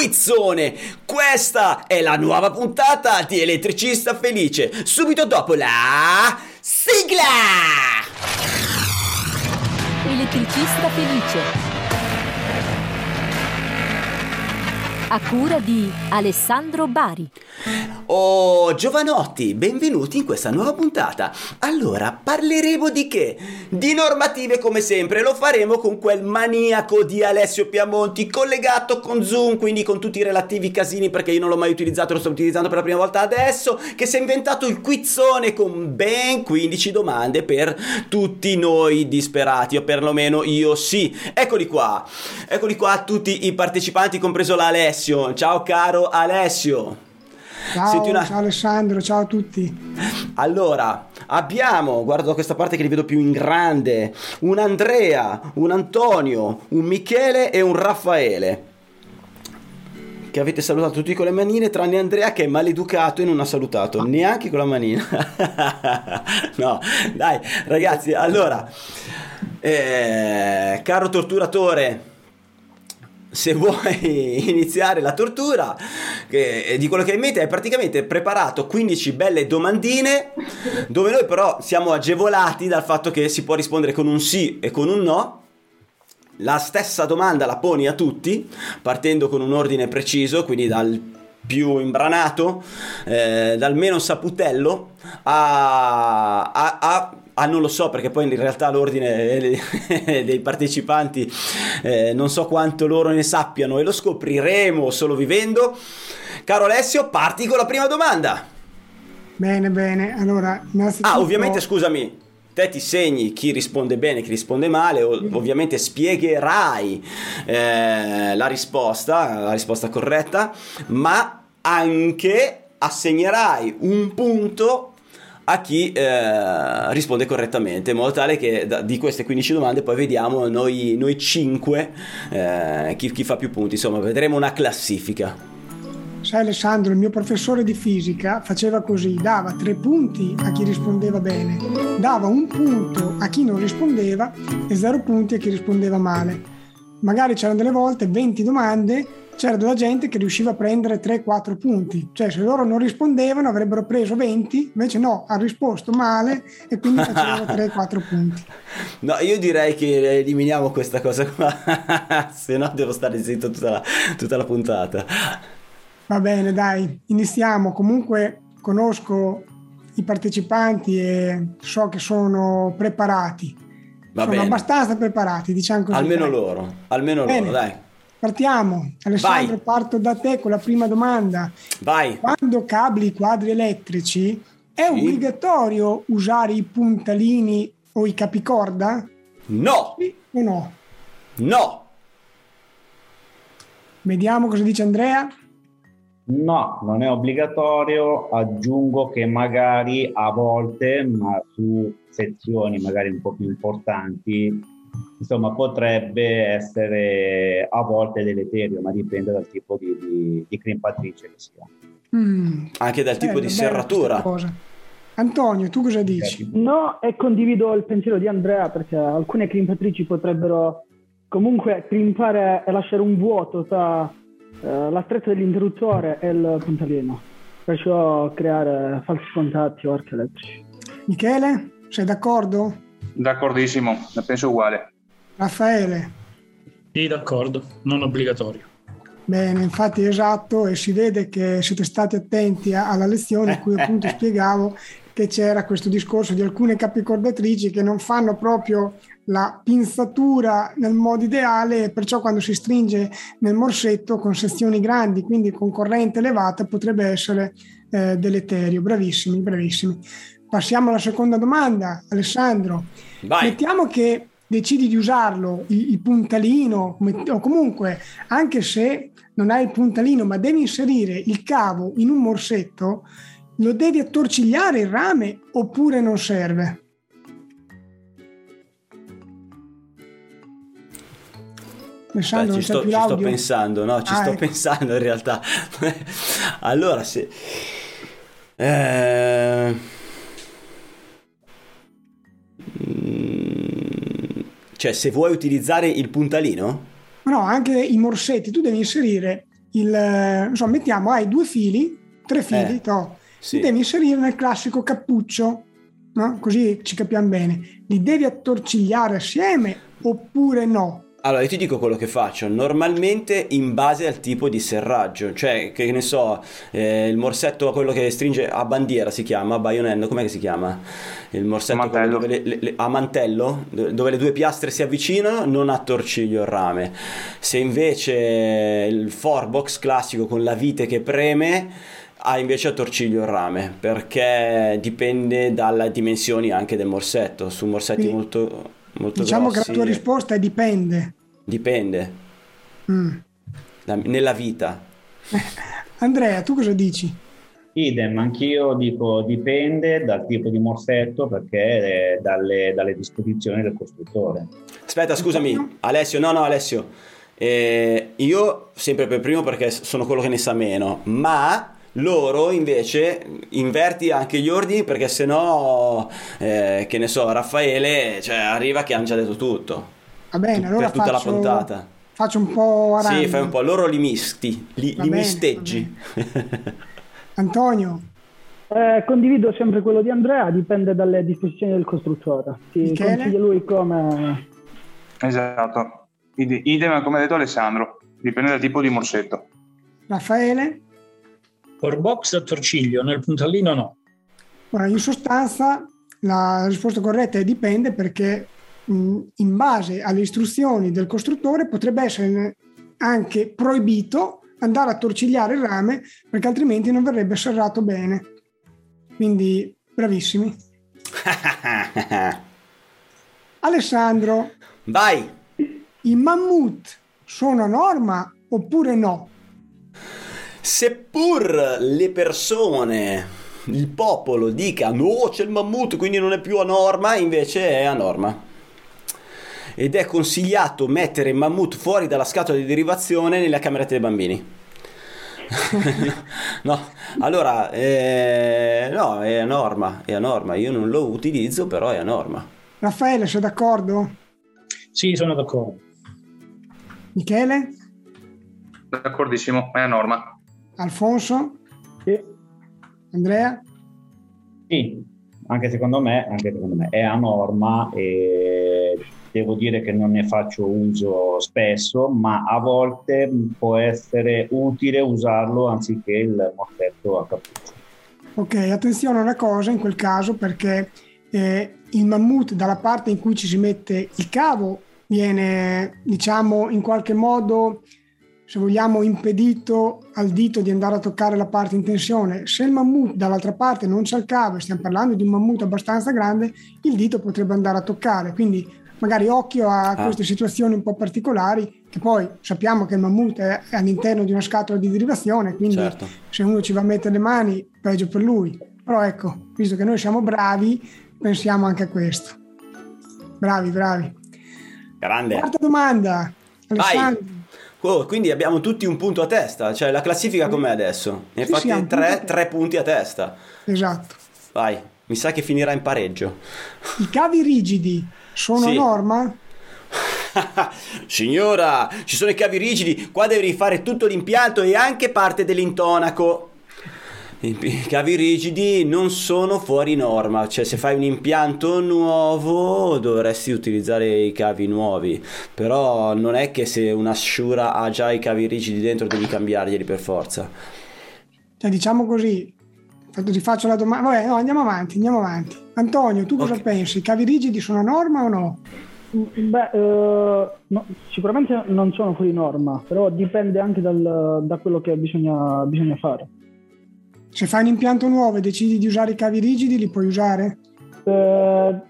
quizzone. Questa è la nuova puntata di Elettricista Felice, subito dopo la sigla! Elettricista Felice. A cura di Alessandro Bari. Oh, giovanotti, benvenuti in questa nuova puntata. Allora, parleremo di che? Di normative come sempre, lo faremo con quel maniaco di Alessio Piamonti collegato con Zoom, quindi con tutti i relativi casini perché io non l'ho mai utilizzato, lo sto utilizzando per la prima volta adesso, che si è inventato il quizzone con ben 15 domande per tutti noi disperati, o perlomeno io sì. Eccoli qua, eccoli qua tutti i partecipanti, compreso l'Alessio. Ciao caro Alessio. Ciao, una... ciao, Alessandro, ciao a tutti. Allora, abbiamo, guardo questa parte che li vedo più in grande, un Andrea, un Antonio, un Michele e un Raffaele. Che avete salutato tutti con le manine, tranne Andrea che è maleducato e non ha salutato neanche con la manina. no, dai, ragazzi, allora, eh, caro torturatore, se vuoi iniziare la tortura eh, di quello che hai in mente hai praticamente preparato 15 belle domandine dove noi però siamo agevolati dal fatto che si può rispondere con un sì e con un no. La stessa domanda la poni a tutti partendo con un ordine preciso quindi dal più imbranato eh, dal meno saputello a, a, a Ah, non lo so perché poi in realtà l'ordine dei partecipanti eh, non so quanto loro ne sappiano e lo scopriremo solo vivendo. Caro Alessio, parti con la prima domanda. Bene, bene. Allora, Ah, ovviamente scusami, te ti segni chi risponde bene, chi risponde male, ovviamente spiegherai eh, la risposta, la risposta corretta, ma anche assegnerai un punto a chi eh, risponde correttamente, in modo tale che da, di queste 15 domande poi vediamo noi, noi 5 eh, chi, chi fa più punti, insomma vedremo una classifica. Sai Alessandro, il mio professore di fisica faceva così, dava tre punti a chi rispondeva bene, dava un punto a chi non rispondeva e zero punti a chi rispondeva male. Magari c'erano delle volte 20 domande c'era della gente che riusciva a prendere 3-4 punti, cioè se loro non rispondevano avrebbero preso 20, invece no, ha risposto male e quindi facevano 3-4 punti. No, io direi che eliminiamo questa cosa qua, se no devo stare zitto tutta la, tutta la puntata. Va bene, dai, iniziamo. Comunque conosco i partecipanti e so che sono preparati. Va sono bene. abbastanza preparati, diciamo così. Almeno dai. loro, almeno bene. loro, dai. Partiamo. Alessandro, Vai. parto da te con la prima domanda. Vai. Quando cabli i quadri elettrici, è sì. obbligatorio usare i puntalini o i capicorda? No. Sì o no? No. Vediamo cosa dice Andrea. No, non è obbligatorio. Aggiungo che magari a volte, ma su sezioni magari un po' più importanti, insomma potrebbe essere a volte deleterio, ma dipende dal tipo di, di, di crimpatrice che sia. Mm. Anche dal tipo eh, di serratura. Antonio, tu cosa dici? No, e condivido il pensiero di Andrea perché alcune crimpatrici potrebbero comunque crimpare e lasciare un vuoto tra eh, la stretta dell'interruttore e il puntalino, perciò creare falsi contatti o archi elettrici. Michele, sei d'accordo? D'accordissimo, la penso uguale. Raffaele? Sì, d'accordo, non obbligatorio. Bene, infatti esatto, e si vede che siete stati attenti alla lezione in cui appunto spiegavo che c'era questo discorso di alcune capicordatrici che non fanno proprio la pinzatura nel modo ideale e perciò quando si stringe nel morsetto con sezioni grandi, quindi con corrente elevata, potrebbe essere eh, deleterio. Bravissimi, bravissimi. Passiamo alla seconda domanda, Alessandro. Vai. Mettiamo che decidi di usarlo, il, il puntalino, o comunque anche se non hai il puntalino, ma devi inserire il cavo in un morsetto, lo devi attorcigliare il rame oppure non serve? Beh, ci, sto, ci sto, pensando, no, ci ah, sto ecco. pensando in realtà. allora, se... Eh... Cioè, se vuoi utilizzare il puntalino? No, anche i morsetti, tu devi inserire il, so, mettiamo, hai due fili, tre fili, Eh, to, sì. li devi inserire nel classico cappuccio, no? così ci capiamo bene. Li devi attorcigliare assieme oppure no? Allora, io ti dico quello che faccio. Normalmente in base al tipo di serraggio, cioè, che ne so, eh, il morsetto, quello che stringe a bandiera si chiama, a baionello, com'è che si chiama? Il morsetto Mantello. le- le- le- a mantello, do- dove le due piastre si avvicinano, non attorciglio il rame. Se invece il forbox classico con la vite che preme, ha invece attorciglio il rame, perché dipende dalle dimensioni anche del morsetto. Su morsetti Quindi, molto, molto Diciamo grossi, che la tua risposta è dipende. Dipende. Mm. La- nella vita. Andrea, tu cosa dici? Idem, anch'io dico dipende dal tipo di morsetto perché dalle, dalle disposizioni del costruttore. Aspetta, scusami, Alessio, no, no, Alessio. Eh, io sempre per primo perché sono quello che ne sa meno, ma loro invece inverti anche gli ordini perché sennò, eh, che ne so, Raffaele cioè, arriva che hanno già detto tutto. Va bene, Tu- allora per tutta la faccio, puntata. faccio un po' a Sì, fai un po', loro li misti, li, li bene, misteggi. Antonio, Eh, condivido sempre quello di Andrea, dipende dalle disposizioni del costruttore. Ti Michele? consiglio lui come... Esatto. Ide- Idem come ha detto Alessandro, dipende dal tipo di morsetto. Raffaele, For box a torciglio, nel puntallino no. Ora, in sostanza la risposta corretta è dipende perché mh, in base alle istruzioni del costruttore potrebbe essere anche proibito andare a torcigliare il rame perché altrimenti non verrebbe serrato bene. Quindi bravissimi. Alessandro, Vai! i mammut sono a norma oppure no? Seppur le persone, il popolo dica no, c'è il mammut, quindi non è più a norma, invece è a norma. Ed è consigliato mettere il mammut fuori dalla scatola di derivazione nella cameretta dei bambini. no, allora, eh, no, è a norma, è a norma. Io non lo utilizzo, però è a norma. Raffaele, sei d'accordo? Sì, sono d'accordo. Michele? D'accordissimo, è a norma. Alfonso? Sì. Andrea? Sì, anche secondo me, anche secondo me è a norma e devo dire che non ne faccio uso spesso, ma a volte può essere utile usarlo anziché il morsetto a cappuccio. Ok, attenzione a una cosa in quel caso perché eh, il mammut dalla parte in cui ci si mette il cavo viene, diciamo, in qualche modo, se vogliamo, impedito al dito di andare a toccare la parte in tensione. Se il mammut dall'altra parte non c'è il cavo e stiamo parlando di un mammut abbastanza grande, il dito potrebbe andare a toccare. Quindi magari occhio a Ah. queste situazioni un po' particolari, che poi sappiamo che il mammut è all'interno di una scatola di derivazione, quindi Certo. se uno ci va a mettere le mani, peggio per lui. Però ecco, visto che noi siamo bravi, pensiamo anche a questo. Bravi, bravi. Grande. Quarta domanda. Alessandro, Oh, quindi abbiamo tutti un punto a testa, cioè la classifica com'è adesso? Ne Sì, fatti sì, tre, tre punti a testa. esatto. Vai, mi sa che finirà in pareggio. I cavi rigidi sono Sì. norma? Signora, ci sono i cavi rigidi, qua devi rifare tutto l'impianto e anche parte dell'intonaco. I cavi rigidi non sono fuori norma, cioè se fai un impianto nuovo dovresti utilizzare i cavi nuovi, però non è che se una Shura ha già i cavi rigidi dentro devi cambiarglieli per forza. Cioè, diciamo così, ti faccio la domanda. Vabbè, no, andiamo avanti, andiamo avanti. Antonio, tu cosa Ok. pensi? I cavi rigidi sono a norma o no? Beh, eh, no, sicuramente non sono fuori norma, però dipende anche dal- da quello che bisogna, bisogna fare. Se fai un impianto nuovo e decidi di usare i cavi rigidi, li puoi usare? Eh,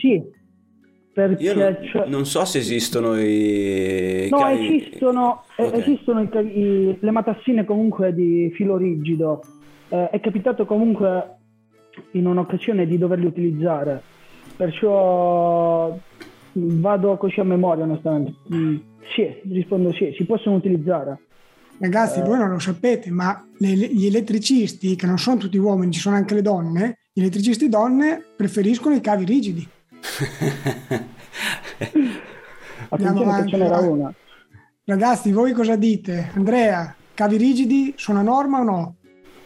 sì, perché Io non, c'è- non so se esistono i No, cavi- esistono, eh, Ok. esistono i i- le matassine comunque di filo rigido. Eh, è capitato comunque in un'occasione di doverli utilizzare, perciò mm, vado così a memoria onestamente. Mm, sì, rispondo sì, si possono utilizzare. Ragazzi, voi non lo sapete, ma le- gli elettricisti, che non sono tutti uomini, ci sono anche le donne, gli elettricisti donne preferiscono i cavi rigidi. Attenzione avanti, che ce n'era vai. una. Ragazzi, voi cosa dite? Andrea, cavi rigidi sono a norma o no?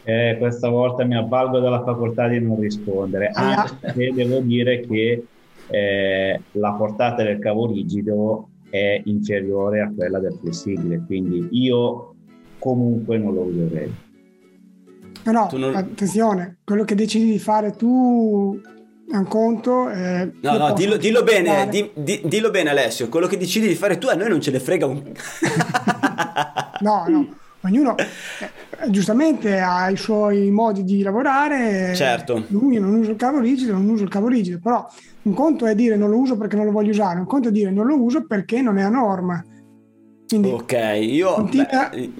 Eh, questa volta mi avvalgo della facoltà di non rispondere, Ah. anche devo dire che eh, la portata del cavo rigido è inferiore a quella del flessibile, quindi io comunque non lo userei. No, no, non- attenzione, quello che decidi di fare tu è un conto. eh, No, no, dillo, dillo bene, di- di- dillo bene Alessio, quello che decidi di fare tu a noi non ce ne frega un... No, no, ognuno eh, giustamente ha i suoi modi di lavorare. Certo. Lui non usa il cavo rigido, non uso il cavo rigido, però un conto è dire non lo uso perché non lo voglio usare, un conto è dire non lo uso perché non è a norma. Quindi, Ok, io... Continua- beh,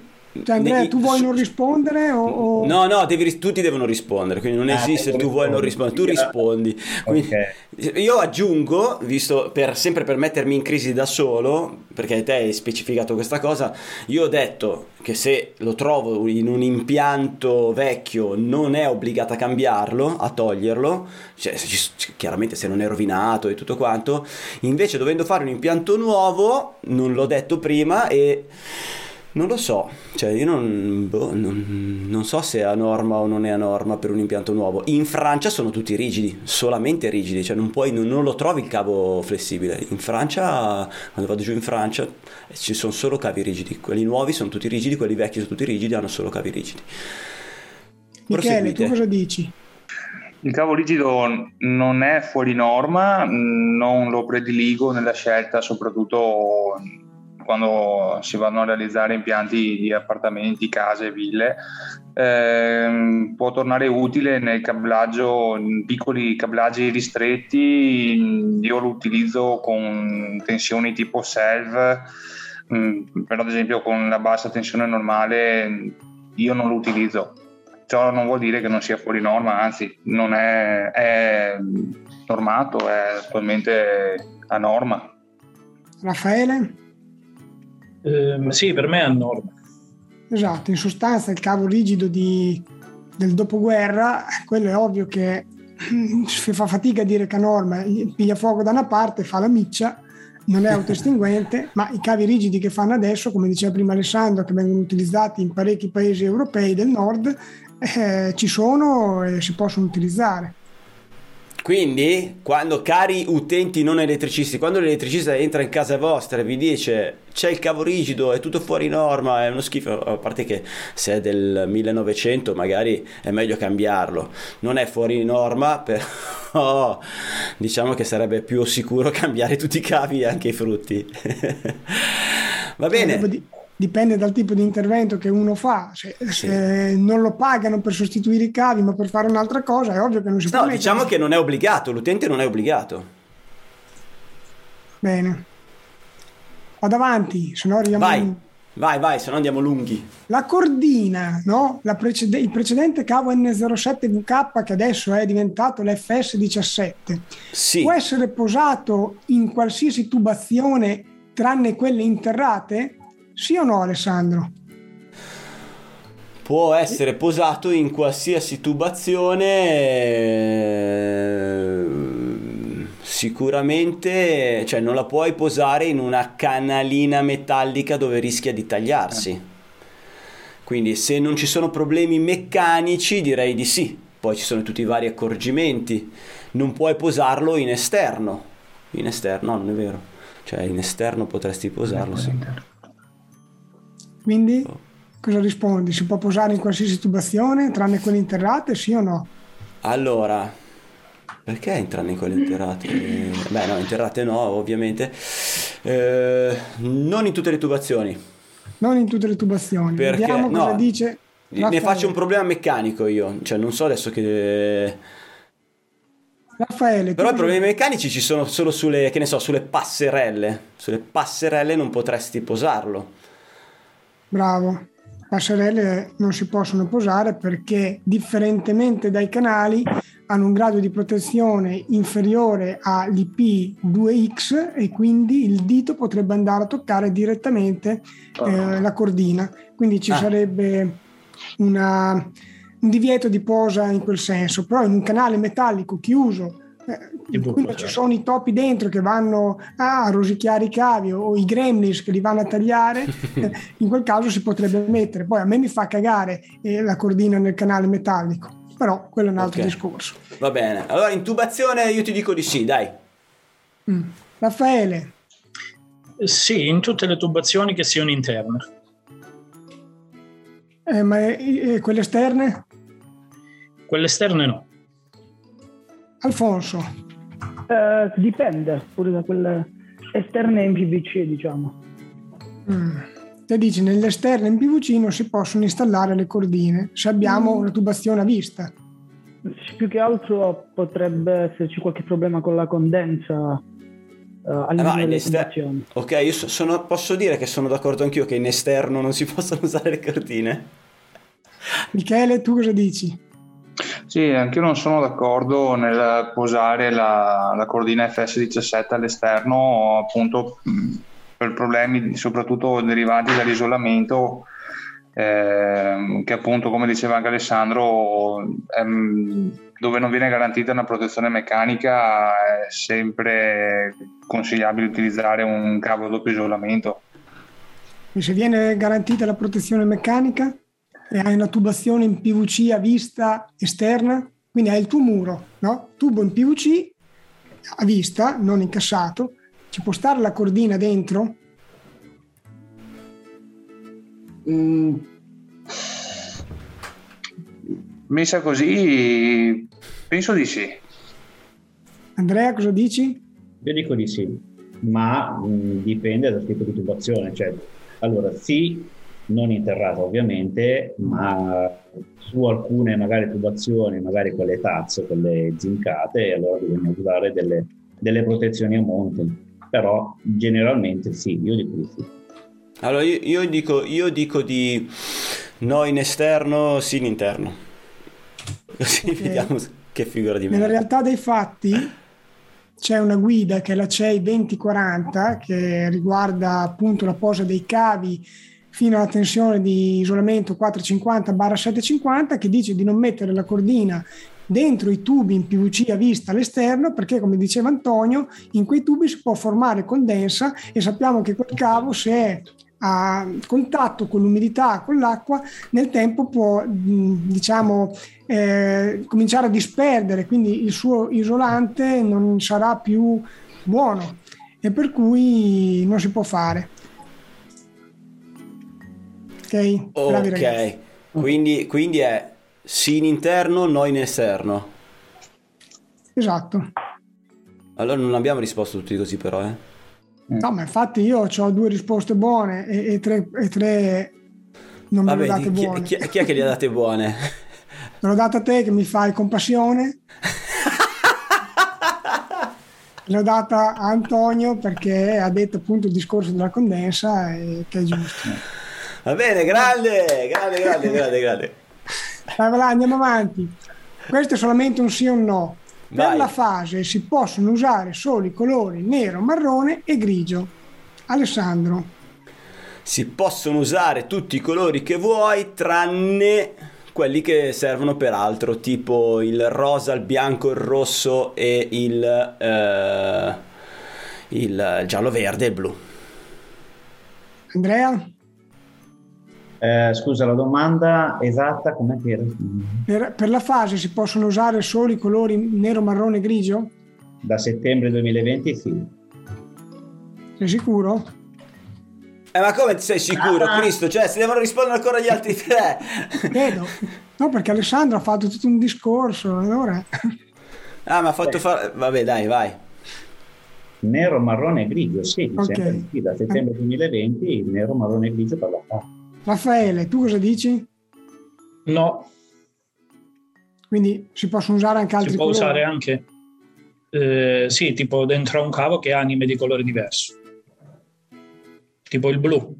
cioè, Andrea, ne- tu vuoi non rispondere o... o- No, no, devi tutti devono rispondere, quindi non Ah, esiste tu vuoi non rispondere, tu rispondi. Quindi- Ok. Io aggiungo, visto per, sempre per mettermi in crisi da solo, perché te hai specificato questa cosa, io ho detto che se lo trovo in un impianto vecchio non è obbligata a cambiarlo, a toglierlo, cioè, chiaramente se non è rovinato e tutto quanto, invece dovendo fare un impianto nuovo, non l'ho detto prima e... Non lo so, cioè io non, boh, non- non so se è a norma o non è a norma per un impianto nuovo. In Francia sono tutti rigidi, solamente rigidi, cioè non, puoi, non, non lo trovi il cavo flessibile. In Francia, quando vado giù in Francia, eh, ci sono solo cavi rigidi. Quelli nuovi sono tutti rigidi, quelli vecchi sono tutti rigidi, hanno solo cavi rigidi. Michele, tu cosa dici? Il cavo rigido non è fuori norma, non lo prediligo nella scelta, soprattutto quando si vanno a realizzare impianti di appartamenti, case, ville. Ehm, può tornare utile nel cablaggio, in piccoli cablaggi ristretti. Io lo utilizzo con tensioni tipo SELV, mh, però ad esempio con la bassa tensione normale io non lo utilizzo ciò non vuol dire che non sia fuori norma, anzi, non è, è normato, è attualmente a norma. Raffaele? Ehm, sì, per me è a norma. Esatto, in sostanza il cavo rigido di- del dopoguerra, quello è ovvio che si fa fatica a dire che a norma piglia fuoco da una parte, fa la miccia, non è autoestinguente, ma i cavi rigidi che fanno adesso, come diceva prima Alessandro, che vengono utilizzati in parecchi paesi europei del nord, eh, ci sono e si possono utilizzare. Quindi, quando cari utenti non elettricisti, quando l'elettricista entra in casa vostra e vi dice c'è il cavo rigido, è tutto fuori norma, è uno schifo, a parte che se è del 1900 magari è meglio cambiarlo, non è fuori norma, però diciamo che sarebbe più sicuro cambiare tutti i cavi e anche i frutti. Va Dopo bene. Di- dipende dal tipo di intervento che uno fa. Se, se non lo pagano per sostituire i cavi, ma per fare un'altra cosa, è ovvio che non si può No, diciamo che non è obbligato, l'utente non è obbligato. Bene. Vado avanti, se no arriviamo Vai, in- vai, vai, se no andiamo lunghi. La cordina, no? La precede- il precedente cavo N07VK, che adesso è diventato l'FS17, Sì. può essere posato in qualsiasi tubazione tranne quelle interrate? Sì o no, Alessandro? Può essere posato in qualsiasi tubazione. eh, Sicuramente, cioè non la puoi posare in una canalina metallica dove rischia di tagliarsi. Quindi se non ci sono problemi meccanici direi di sì. Poi ci sono tutti i vari accorgimenti. Non puoi posarlo in esterno. In esterno, no, non è vero. Cioè in esterno potresti posarlo, sì. Quindi cosa rispondi? Si può posare in qualsiasi tubazione tranne quelle interrate? Sì o no? Allora, perché entrano in quelle interrate? Eh, Beh, no, interrate no, ovviamente. Eh, non in tutte le tubazioni. Non in tutte le tubazioni. Perché? Vediamo cosa No. dice. Ne Raffaele. faccio un problema meccanico io, cioè non so adesso che... Raffaele, Però i problemi meccanici ci sono solo sulle, che ne so, sulle passerelle. Sulle passerelle non potresti posarlo. Bravo. Passerelle non si possono posare perché differentemente dai canali hanno un grado di protezione inferiore all'IP2X e quindi il dito potrebbe andare a toccare direttamente eh, la cordina. Quindi ci Ah. sarebbe una- un divieto di posa in quel senso, però in un canale metallico chiuso in cui non ci sono i topi dentro che vanno a rosicchiare i cavi o i gremlins che li vanno a tagliare, in quel caso si potrebbe mettere. Poi a me mi fa cagare eh, la cordina nel canale metallico, però quello è un altro Ok. discorso. Va bene. Allora, intubazione io ti dico di sì, dai. Mm. Raffaele, Sì, in tutte le tubazioni che siano interne. eh, ma eh, eh, quelle esterne? Quelle esterne no. Alfonso, Eh, dipende pure da quelle esterne in PVC, diciamo. mm. te dici nelle esterne in PVC non si possono installare le cordine se abbiamo una tubazione a vista. Più che altro potrebbe esserci qualche problema con la condensa eh, Eh, no, all'interno in delle ester-. Ok, io so- sono- posso dire che sono d'accordo anch'io che in esterno non si possono usare le cordine. Michele, tu cosa dici? Sì, anche io non sono d'accordo nel posare la, la cordina FS17 all'esterno, appunto per problemi soprattutto derivanti dall'isolamento, ehm, che appunto, come diceva anche Alessandro, ehm, dove non viene garantita una protezione meccanica è sempre consigliabile utilizzare un cavo a doppio isolamento. E se viene garantita la protezione meccanica hai una tubazione in PVC a vista esterna, quindi hai il tuo muro, no? tubo in PVC a vista, non incassato, ci può stare la cordina dentro? Mm. Messa così, penso di sì. Andrea, cosa dici? Io dico di sì, ma mh, dipende dal tipo di tubazione. Cioè, allora, sì, non interrata ovviamente, ma su alcune magari tubazioni, magari quelle tazze, quelle zincate, allora bisogna usare delle, delle protezioni a monte. Però generalmente sì, io dico di sì. Allora, io, io dico, io dico di no in esterno, sì in interno. Così Ok. vediamo che figura di Nella me. realtà dei fatti c'è una guida che è la CEI 2040 che riguarda appunto la posa dei cavi fino alla tensione di isolamento 450-750 che dice di non mettere la cordina dentro i tubi in PVC a vista all'esterno perché come diceva Antonio in quei tubi si può formare condensa e sappiamo che quel cavo se è a contatto con l'umidità, con l'acqua, nel tempo può diciamo eh, cominciare a disperdere, quindi il suo isolante non sarà più buono e per cui non si può fare. Ok? Ok, quindi, quindi è sì in interno, no in esterno. Esatto. Allora non abbiamo risposto tutti così però, eh. No, ma infatti io ho due risposte buone e, e tre, e tre non me le Vabbè, date di- chi, buone. chi- chi è che le ha date buone? Me l'ho data a te che mi fai compassione. L'ho data a Antonio perché ha detto appunto il discorso della condensa e che è giusto. Va bene, grande, grande, grande, grande, grande. Vai, vai, andiamo avanti. Questo è solamente un sì o un no. Per Vai. la fase si possono usare solo i colori nero, marrone e grigio. Alessandro, Si possono usare tutti i colori che vuoi, tranne quelli che servono per altro, tipo il rosa, il bianco, il rosso e il, eh, il giallo-verde e il blu. Andrea, Eh, scusa, la domanda esatta com'è che era? per, per la fase si possono usare solo i colori nero, marrone e grigio? Da settembre 2020 sì. Sei sicuro? Eh, ma come sei sicuro, Ah. Cristo? Cioè, si devono rispondere ancora gli altri tre. Vedo. No, perché Alessandro ha fatto tutto un discorso, allora... Ah, ma ha fatto fare... Vabbè, dai, vai. Nero, marrone e grigio, sì, mi Ok. sembra di sì. Da settembre 2020 il nero, marrone e grigio per la fa. Raffaele, tu cosa dici? No, Quindi si possono usare anche altri si può colori? usare anche, eh, sì, tipo dentro a un cavo che ha anime di colore diverso, tipo il blu.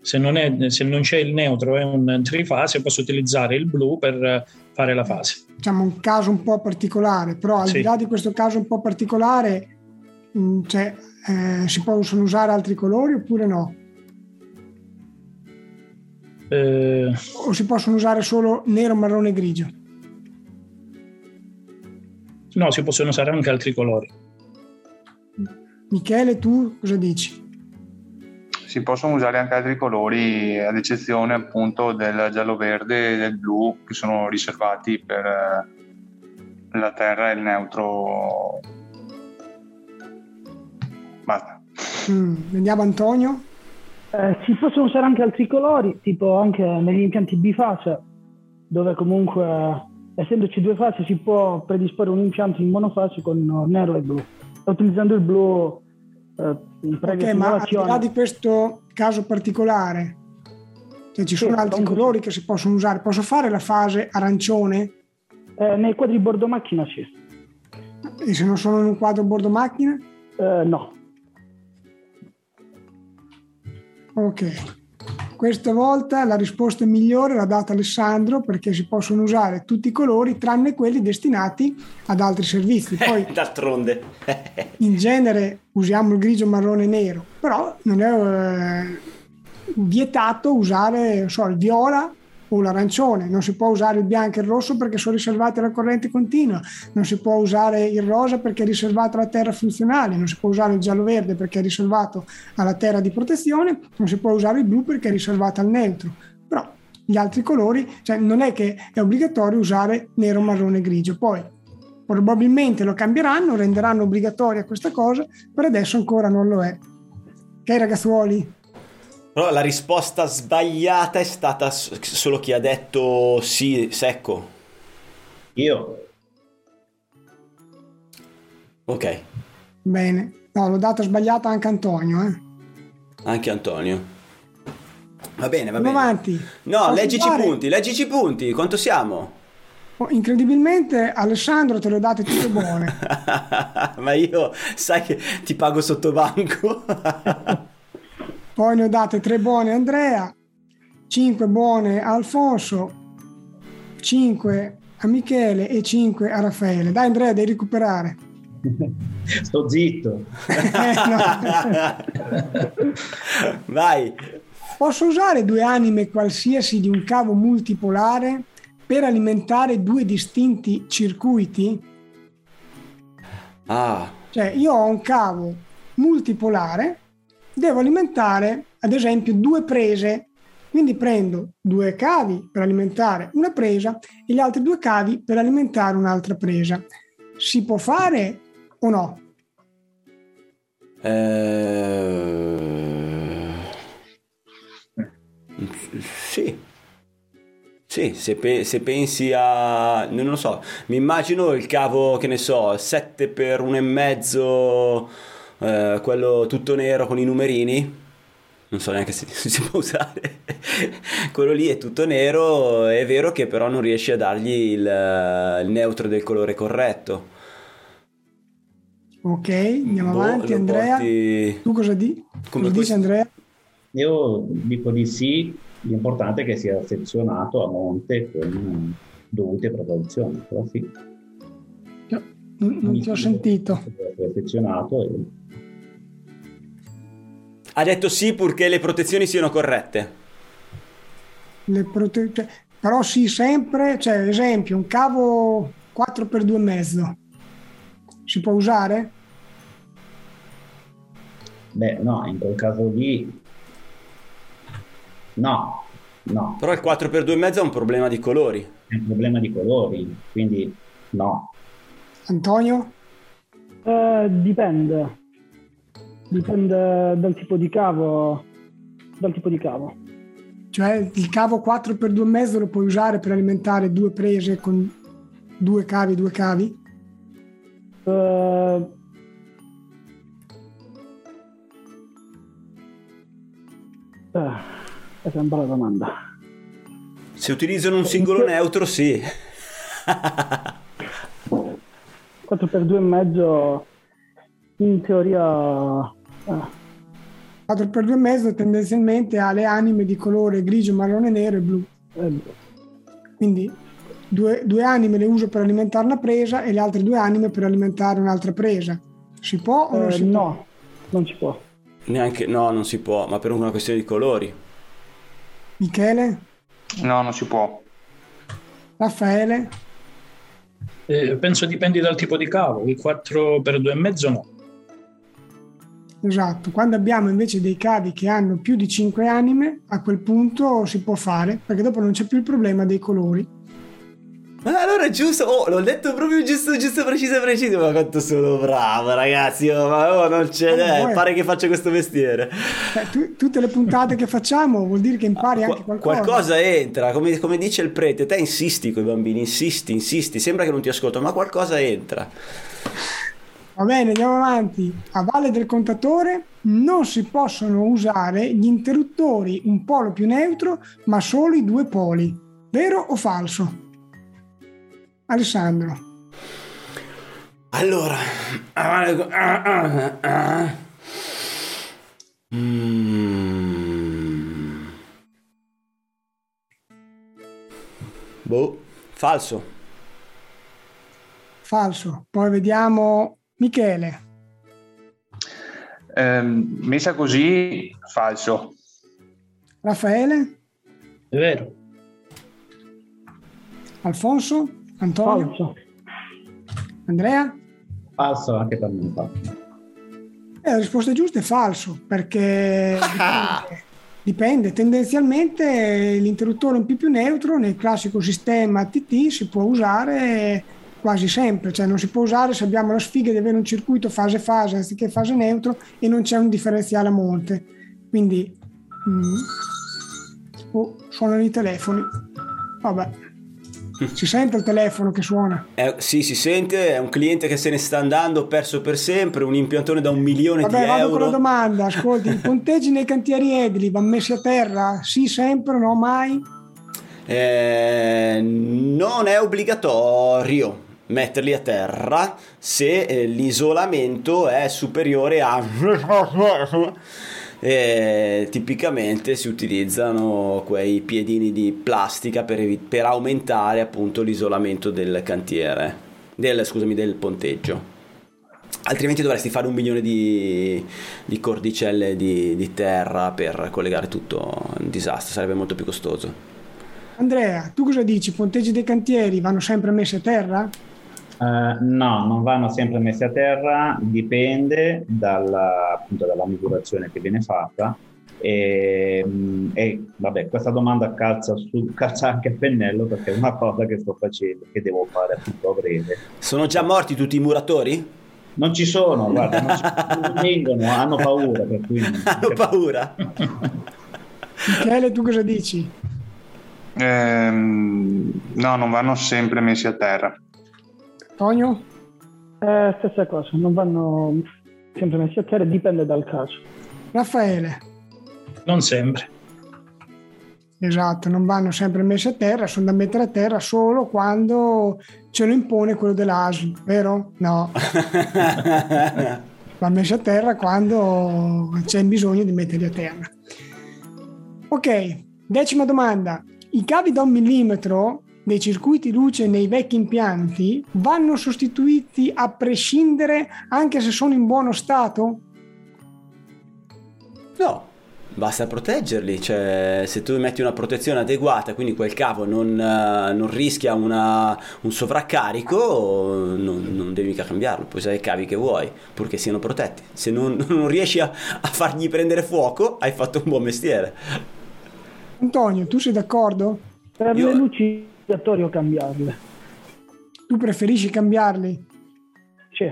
Se non, è- se non c'è il neutro, è un trifase, posso utilizzare il blu per fare la fase. diciamo un caso un po' particolare, però al Sì. di là di questo caso un po' particolare, mh, cioè, eh, si possono usare altri colori oppure no? Eh, O si possono usare solo nero, marrone e grigio? No, si possono usare anche altri colori. Michele, tu cosa dici? Si possono usare anche altri colori, ad eccezione appunto del giallo-verde e del blu, che sono riservati per eh, la terra e il neutro. Basta. Mm, vediamo Antonio. Eh, si possono usare anche altri colori, tipo anche negli impianti bifase, dove comunque, essendoci due fasi, si può predisporre un impianto in monofase con nero e blu. Utilizzando il blu eh, in previa Ok, ma al di là di questo caso particolare, cioè ci Sì, sono altri comunque- colori che si possono usare. Posso fare la fase arancione? Eh, nei quadri bordo macchina sì. E se non sono in un quadro bordo macchina? Eh, no. Ok. Questa volta la risposta migliore l'ha data Alessandro perché si possono usare tutti i colori tranne quelli destinati ad altri servizi. Poi D'altronde. in genere usiamo il grigio, marrone e nero, però non è eh, vietato usare non so, il viola o l'arancione, non si può usare il bianco e il rosso perché sono riservati alla corrente continua, non si può usare il rosa perché è riservato alla terra funzionale, non si può usare il giallo-verde perché è riservato alla terra di protezione, non si può usare il blu perché è riservato al neutro, però gli altri colori, cioè non è che è obbligatorio usare nero, marrone e grigio, poi probabilmente lo cambieranno, renderanno obbligatoria questa cosa, per adesso ancora non lo è. Ok ragazzuoli? Però la risposta sbagliata è stata solo chi ha detto sì secco. Io Ok, Bene. No, l'ho data sbagliata anche Antonio. Eh. anche Antonio. Va bene, va Andiamo bene. avanti. No, Posso leggici i punti, leggici i punti. Quanto siamo? Oh, incredibilmente Alessandro te le ho date tutte buone. Ma io sai che ti pago sotto banco. Poi ne ho date tre buone a Andrea, cinque buone a Alfonso, cinque a Michele e cinque a Raffaele. Dai Andrea, devi recuperare. sto zitto. No. Vai. Posso usare due anime qualsiasi di un cavo multipolare per alimentare due distinti circuiti? Ah, Cioè, io ho un cavo multipolare, devo alimentare, ad esempio, due prese. Quindi prendo due cavi per alimentare una presa e gli altri due cavi per alimentare un'altra presa. Si può fare o no? eh... Sì. Sì, se, pe- se pensi a... non lo so, mi immagino il cavo, che ne so, 7 per 1,5, eh, quello tutto nero con i numerini. Non so neanche se si può usare. quello lì è tutto nero, è vero che però non riesci a dargli il, il neutro del colore corretto. Ok, andiamo Boh, avanti. Andrea, porti- tu cosa, di- Come cosa dici Andrea? Io dico di sì, l'importante è che sia sezionato a monte con dovute precauzioni. Però sì, No, non non ti ho sentito. Sezionato e Ha detto sì purché le protezioni siano corrette. Le prote- cioè, però sì, sempre, cioè, esempio, un cavo 4x2 e mezzo. Si può usare? Beh, no, in quel caso lì no, no, Però il 4x2,5 è un problema di colori. è un problema di colori, quindi no. Antonio? Eh, dipende. Dipende dal tipo di cavo. Dal tipo di cavo. Cioè il cavo 4x2 e mezzo lo puoi usare per alimentare due prese con due cavi, due cavi? Eh, questa è una bella domanda. Se utilizzano un singolo neutro, sì. 4x2 e mezzo in teoria eh, 4x2 e mezzo tendenzialmente ha le anime di colore grigio, marrone, nero e blu. eh, Quindi due, due anime le uso per alimentare una presa e le altre due anime per alimentare un'altra presa. Si può o non eh, si può? no, non si può. Neanche, no, non si può, ma per una questione di colori. Michele? No, non si può. Raffaele? Eh, penso dipendi dal tipo di cavo, il 4 per 2,5 no. Esatto, quando abbiamo invece dei cavi che hanno più di 5 anime, a quel punto si può fare, perché dopo non c'è più il problema dei colori. Ma allora giusto, oh, l'ho detto proprio giusto, giusto, preciso, preciso. Ma quanto sono bravo, ragazzi. Oh, ma oh, non ce n'è. Pare che faccia questo mestiere. Eh, tu, tutte le puntate che facciamo vuol dire che impari anche qualcosa. Qualcosa entra, come, come dice il prete. Te insisti con i bambini, insisti, insisti. Sembra che non ti ascolto, ma qualcosa entra. Va bene, andiamo avanti. A valle del contatore non si possono usare gli interruttori un polo più neutro, ma solo i due poli. Vero o falso? Alessandro. Allora, mm. boh, falso. Falso. Poi vediamo Michele. Eh, messa così, falso. Raffaele? È vero. Alfonso? Antonio? Falso. Andrea? Falso anche per me. Eh, la risposta giusta è falso, perché dipende, dipende. Tendenzialmente l'interruttore un P più neutro nel classico sistema TT si può usare quasi sempre, cioè non si può usare se abbiamo la sfiga di avere un circuito fase-fase anziché fase neutro e non c'è un differenziale a monte. Quindi mm, oh, suonano i telefoni. Vabbè. Si sente il telefono che suona? Eh, sì, si sente, è un cliente che se ne sta andando, perso per sempre, un impiantone da un milione Vabbè, di vado euro. con la domanda, ascolti, i ponteggi nei cantieri edili vanno messi a terra? Sì, sempre, no, mai? Eh, non è obbligatorio metterli a terra se eh, l'isolamento è superiore a Eh, tipicamente si utilizzano quei piedini di plastica per, evi- per aumentare appunto l'isolamento del cantiere del, scusami del ponteggio altrimenti dovresti fare un milione di, di cordicelle di, di terra per collegare tutto un disastro sarebbe molto più costoso Andrea, tu cosa dici? I ponteggi dei cantieri vanno sempre messi a terra? Eh, no, non vanno sempre messi a terra, dipende dalla, appunto, dalla misurazione che viene fatta. E, mm, e, vabbè, questa domanda calza, su, calza anche a pennello perché è una cosa che sto facendo, che devo fare appunto a breve. sono già morti tutti i muratori? Non ci sono, guarda, non, ci, non vengono, hanno paura. Per cui non- hanno paura Michele, tu cosa dici? Ehm, no, non vanno sempre messi a terra. Tonio? Eh, stessa cosa, non vanno sempre messi a terra, dipende dal caso. Raffaele? Non sempre. Esatto, non vanno sempre messi a terra, sono da mettere a terra solo quando ce lo impone quello dell'ASL, vero? No, va messi a terra quando c'è bisogno di metterli a terra. Ok, decima domanda. I cavi da un millimetro dei circuiti luce nei vecchi impianti vanno sostituiti a prescindere anche se sono in buono stato? No, basta proteggerli, cioè se tu metti una protezione adeguata, quindi quel cavo non, eh, non rischia una- un sovraccarico, non, non devi mica cambiarlo, puoi usare i cavi che vuoi, purché siano protetti. Se non, non riesci a, a fargli prendere fuoco, hai fatto un buon mestiere. Antonio, tu sei d'accordo? Per Io- le luci obbligatorio cambiarle. Tu preferisci cambiarli? Sì.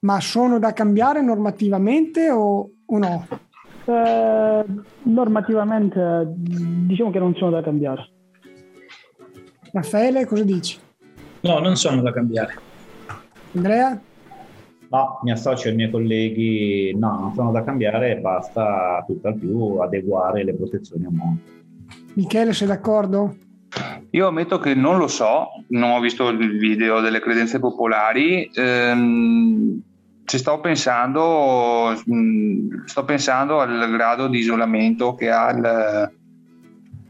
Ma sono da cambiare normativamente o, o no? Eh, normativamente diciamo che non sono da cambiare. Raffaele, cosa dici? No, non sono da cambiare. Andrea? No, mi associo ai miei colleghi, no, non sono da cambiare, basta tutt'al più adeguare le protezioni a monte. Michele, sei d'accordo? Io ammetto che non lo so, non ho visto il video delle credenze popolari. ehm, ci sto pensando, mh, sto pensando al grado di isolamento che ha il,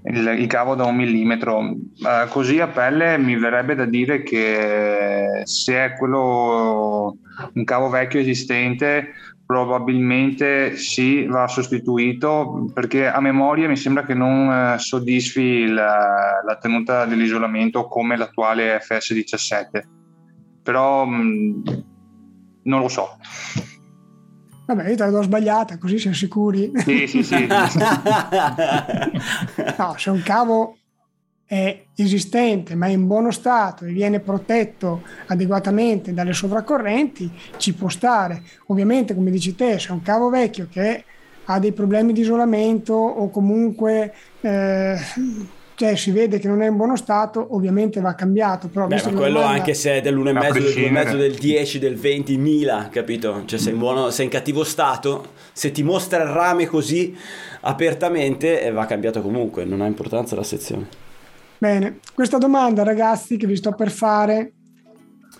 il- il cavo da un millimetro. Eh, così a pelle mi verrebbe da dire che se è quello un cavo vecchio esistente, probabilmente sì, va sostituito perché a memoria mi sembra che non eh, soddisfi la, la tenuta dell'isolamento come l'attuale FS17. però mh, non lo so. Vabbè, io te la do sbagliata, così siamo sicuri. Sì, sì, sì. no, se un cavo è esistente ma è in buono stato e viene protetto adeguatamente dalle sovraccorrenti, ci può stare. Ovviamente, come dici te, se è un cavo vecchio che ha dei problemi di isolamento o comunque eh, cioè, si vede che non è in buono stato, ovviamente va cambiato. Però Beh, ma quello domanda... anche se è dell'1,5, del 2,5, del 10, del 20, mila, capito? Cioè, sei in, buono, sei in cattivo stato, se ti mostra il rame così apertamente, eh, va cambiato comunque, non ha importanza la sezione. Bene, questa domanda, ragazzi, che vi sto per fare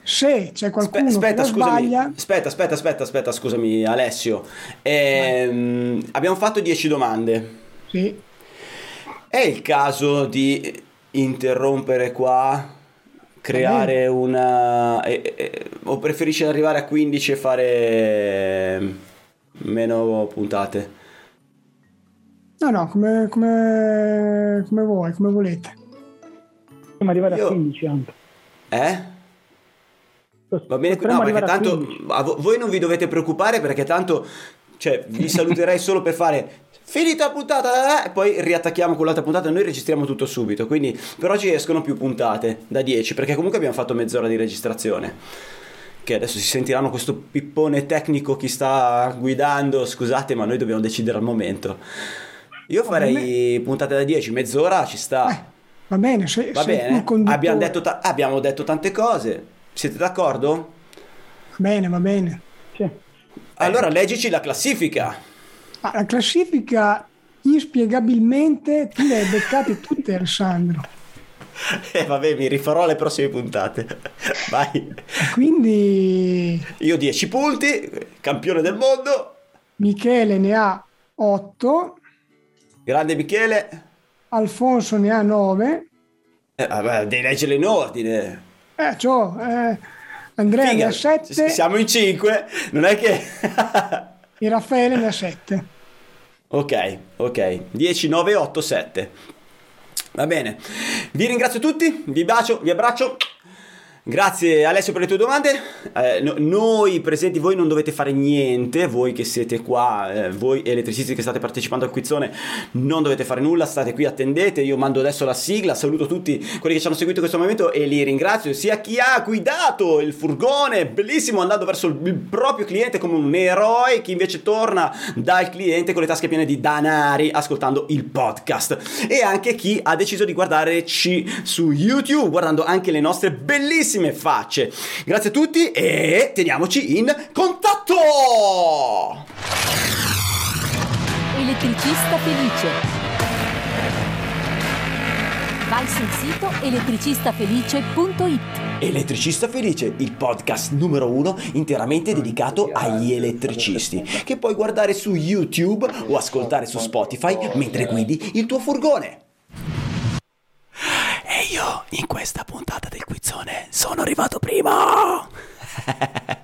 se c'è qualcuno aspetta, che scusami, sbaglia aspetta, aspetta, aspetta, aspetta, scusami Alessio. Ehm, abbiamo fatto 10 domande. Sì. È il caso di interrompere qua, creare una... Eh, eh, o preferisci arrivare a 15 e fare meno puntate? No, no, come, come, come vuoi, come volete. Possiamo arrivare Io- a 15 anche. Eh? Va bene, Potremmo no, perché tanto 15. a vo- voi non vi dovete preoccupare perché tanto cioè, vi saluterei solo per fare finita puntata e poi riattacchiamo con l'altra puntata noi registriamo tutto subito quindi per oggi escono più puntate da 10 perché comunque abbiamo fatto mezz'ora di registrazione che adesso si sentiranno questo pippone tecnico chi sta guidando scusate ma noi dobbiamo decidere al momento io farei puntate da 10 mezz'ora ci sta Eh, va bene, se, va se bene conduttore- abbiamo detto, ta- abbiamo detto tante cose siete d'accordo? Va bene, va bene. Sì. Allora leggici la classifica. Ah, la classifica inspiegabilmente tu le hai beccate tutte, Alessandro. E vabbè, mi rifarò alle prossime puntate. Vai. Quindi Io 10 punti, campione del mondo. Michele ne ha 8, Grande Michele. Alfonso ne ha 9, Eh, vabbè, devi leggerle in ordine. eh, ciò, eh, Andrea Figa, ne ha 7 Siamo in 5, non è che... e Raffaele ne ha 7. ok, ok. 10, 9, 8, 7. Va bene. Vi ringrazio tutti, vi bacio, vi abbraccio. Grazie Alessio per le tue domande. Eh, no- noi presenti, voi non dovete fare niente, voi che siete qua, eh, voi elettricisti che state partecipando al quizzone, non dovete fare nulla, state qui, attendete. Io mando adesso la sigla, saluto tutti quelli che ci hanno seguito in questo momento e li ringrazio, sia chi ha guidato il furgone, bellissimo, andando verso il, il proprio cliente come un eroe, chi invece torna dal cliente con le tasche piene di danari ascoltando il podcast. E anche chi ha deciso di guardarci su YouTube, guardando anche le nostre bellissime facce. Grazie a tutti e teniamoci in contatto! Elettricista felice. Vai sul sito elettricistafelice.it. Elettricista Felice, il podcast numero uno interamente dedicato agli elettricisti, che puoi guardare su YouTube o ascoltare su Spotify mentre guidi il tuo furgone. In questa puntata del quizzone sono arrivato primo!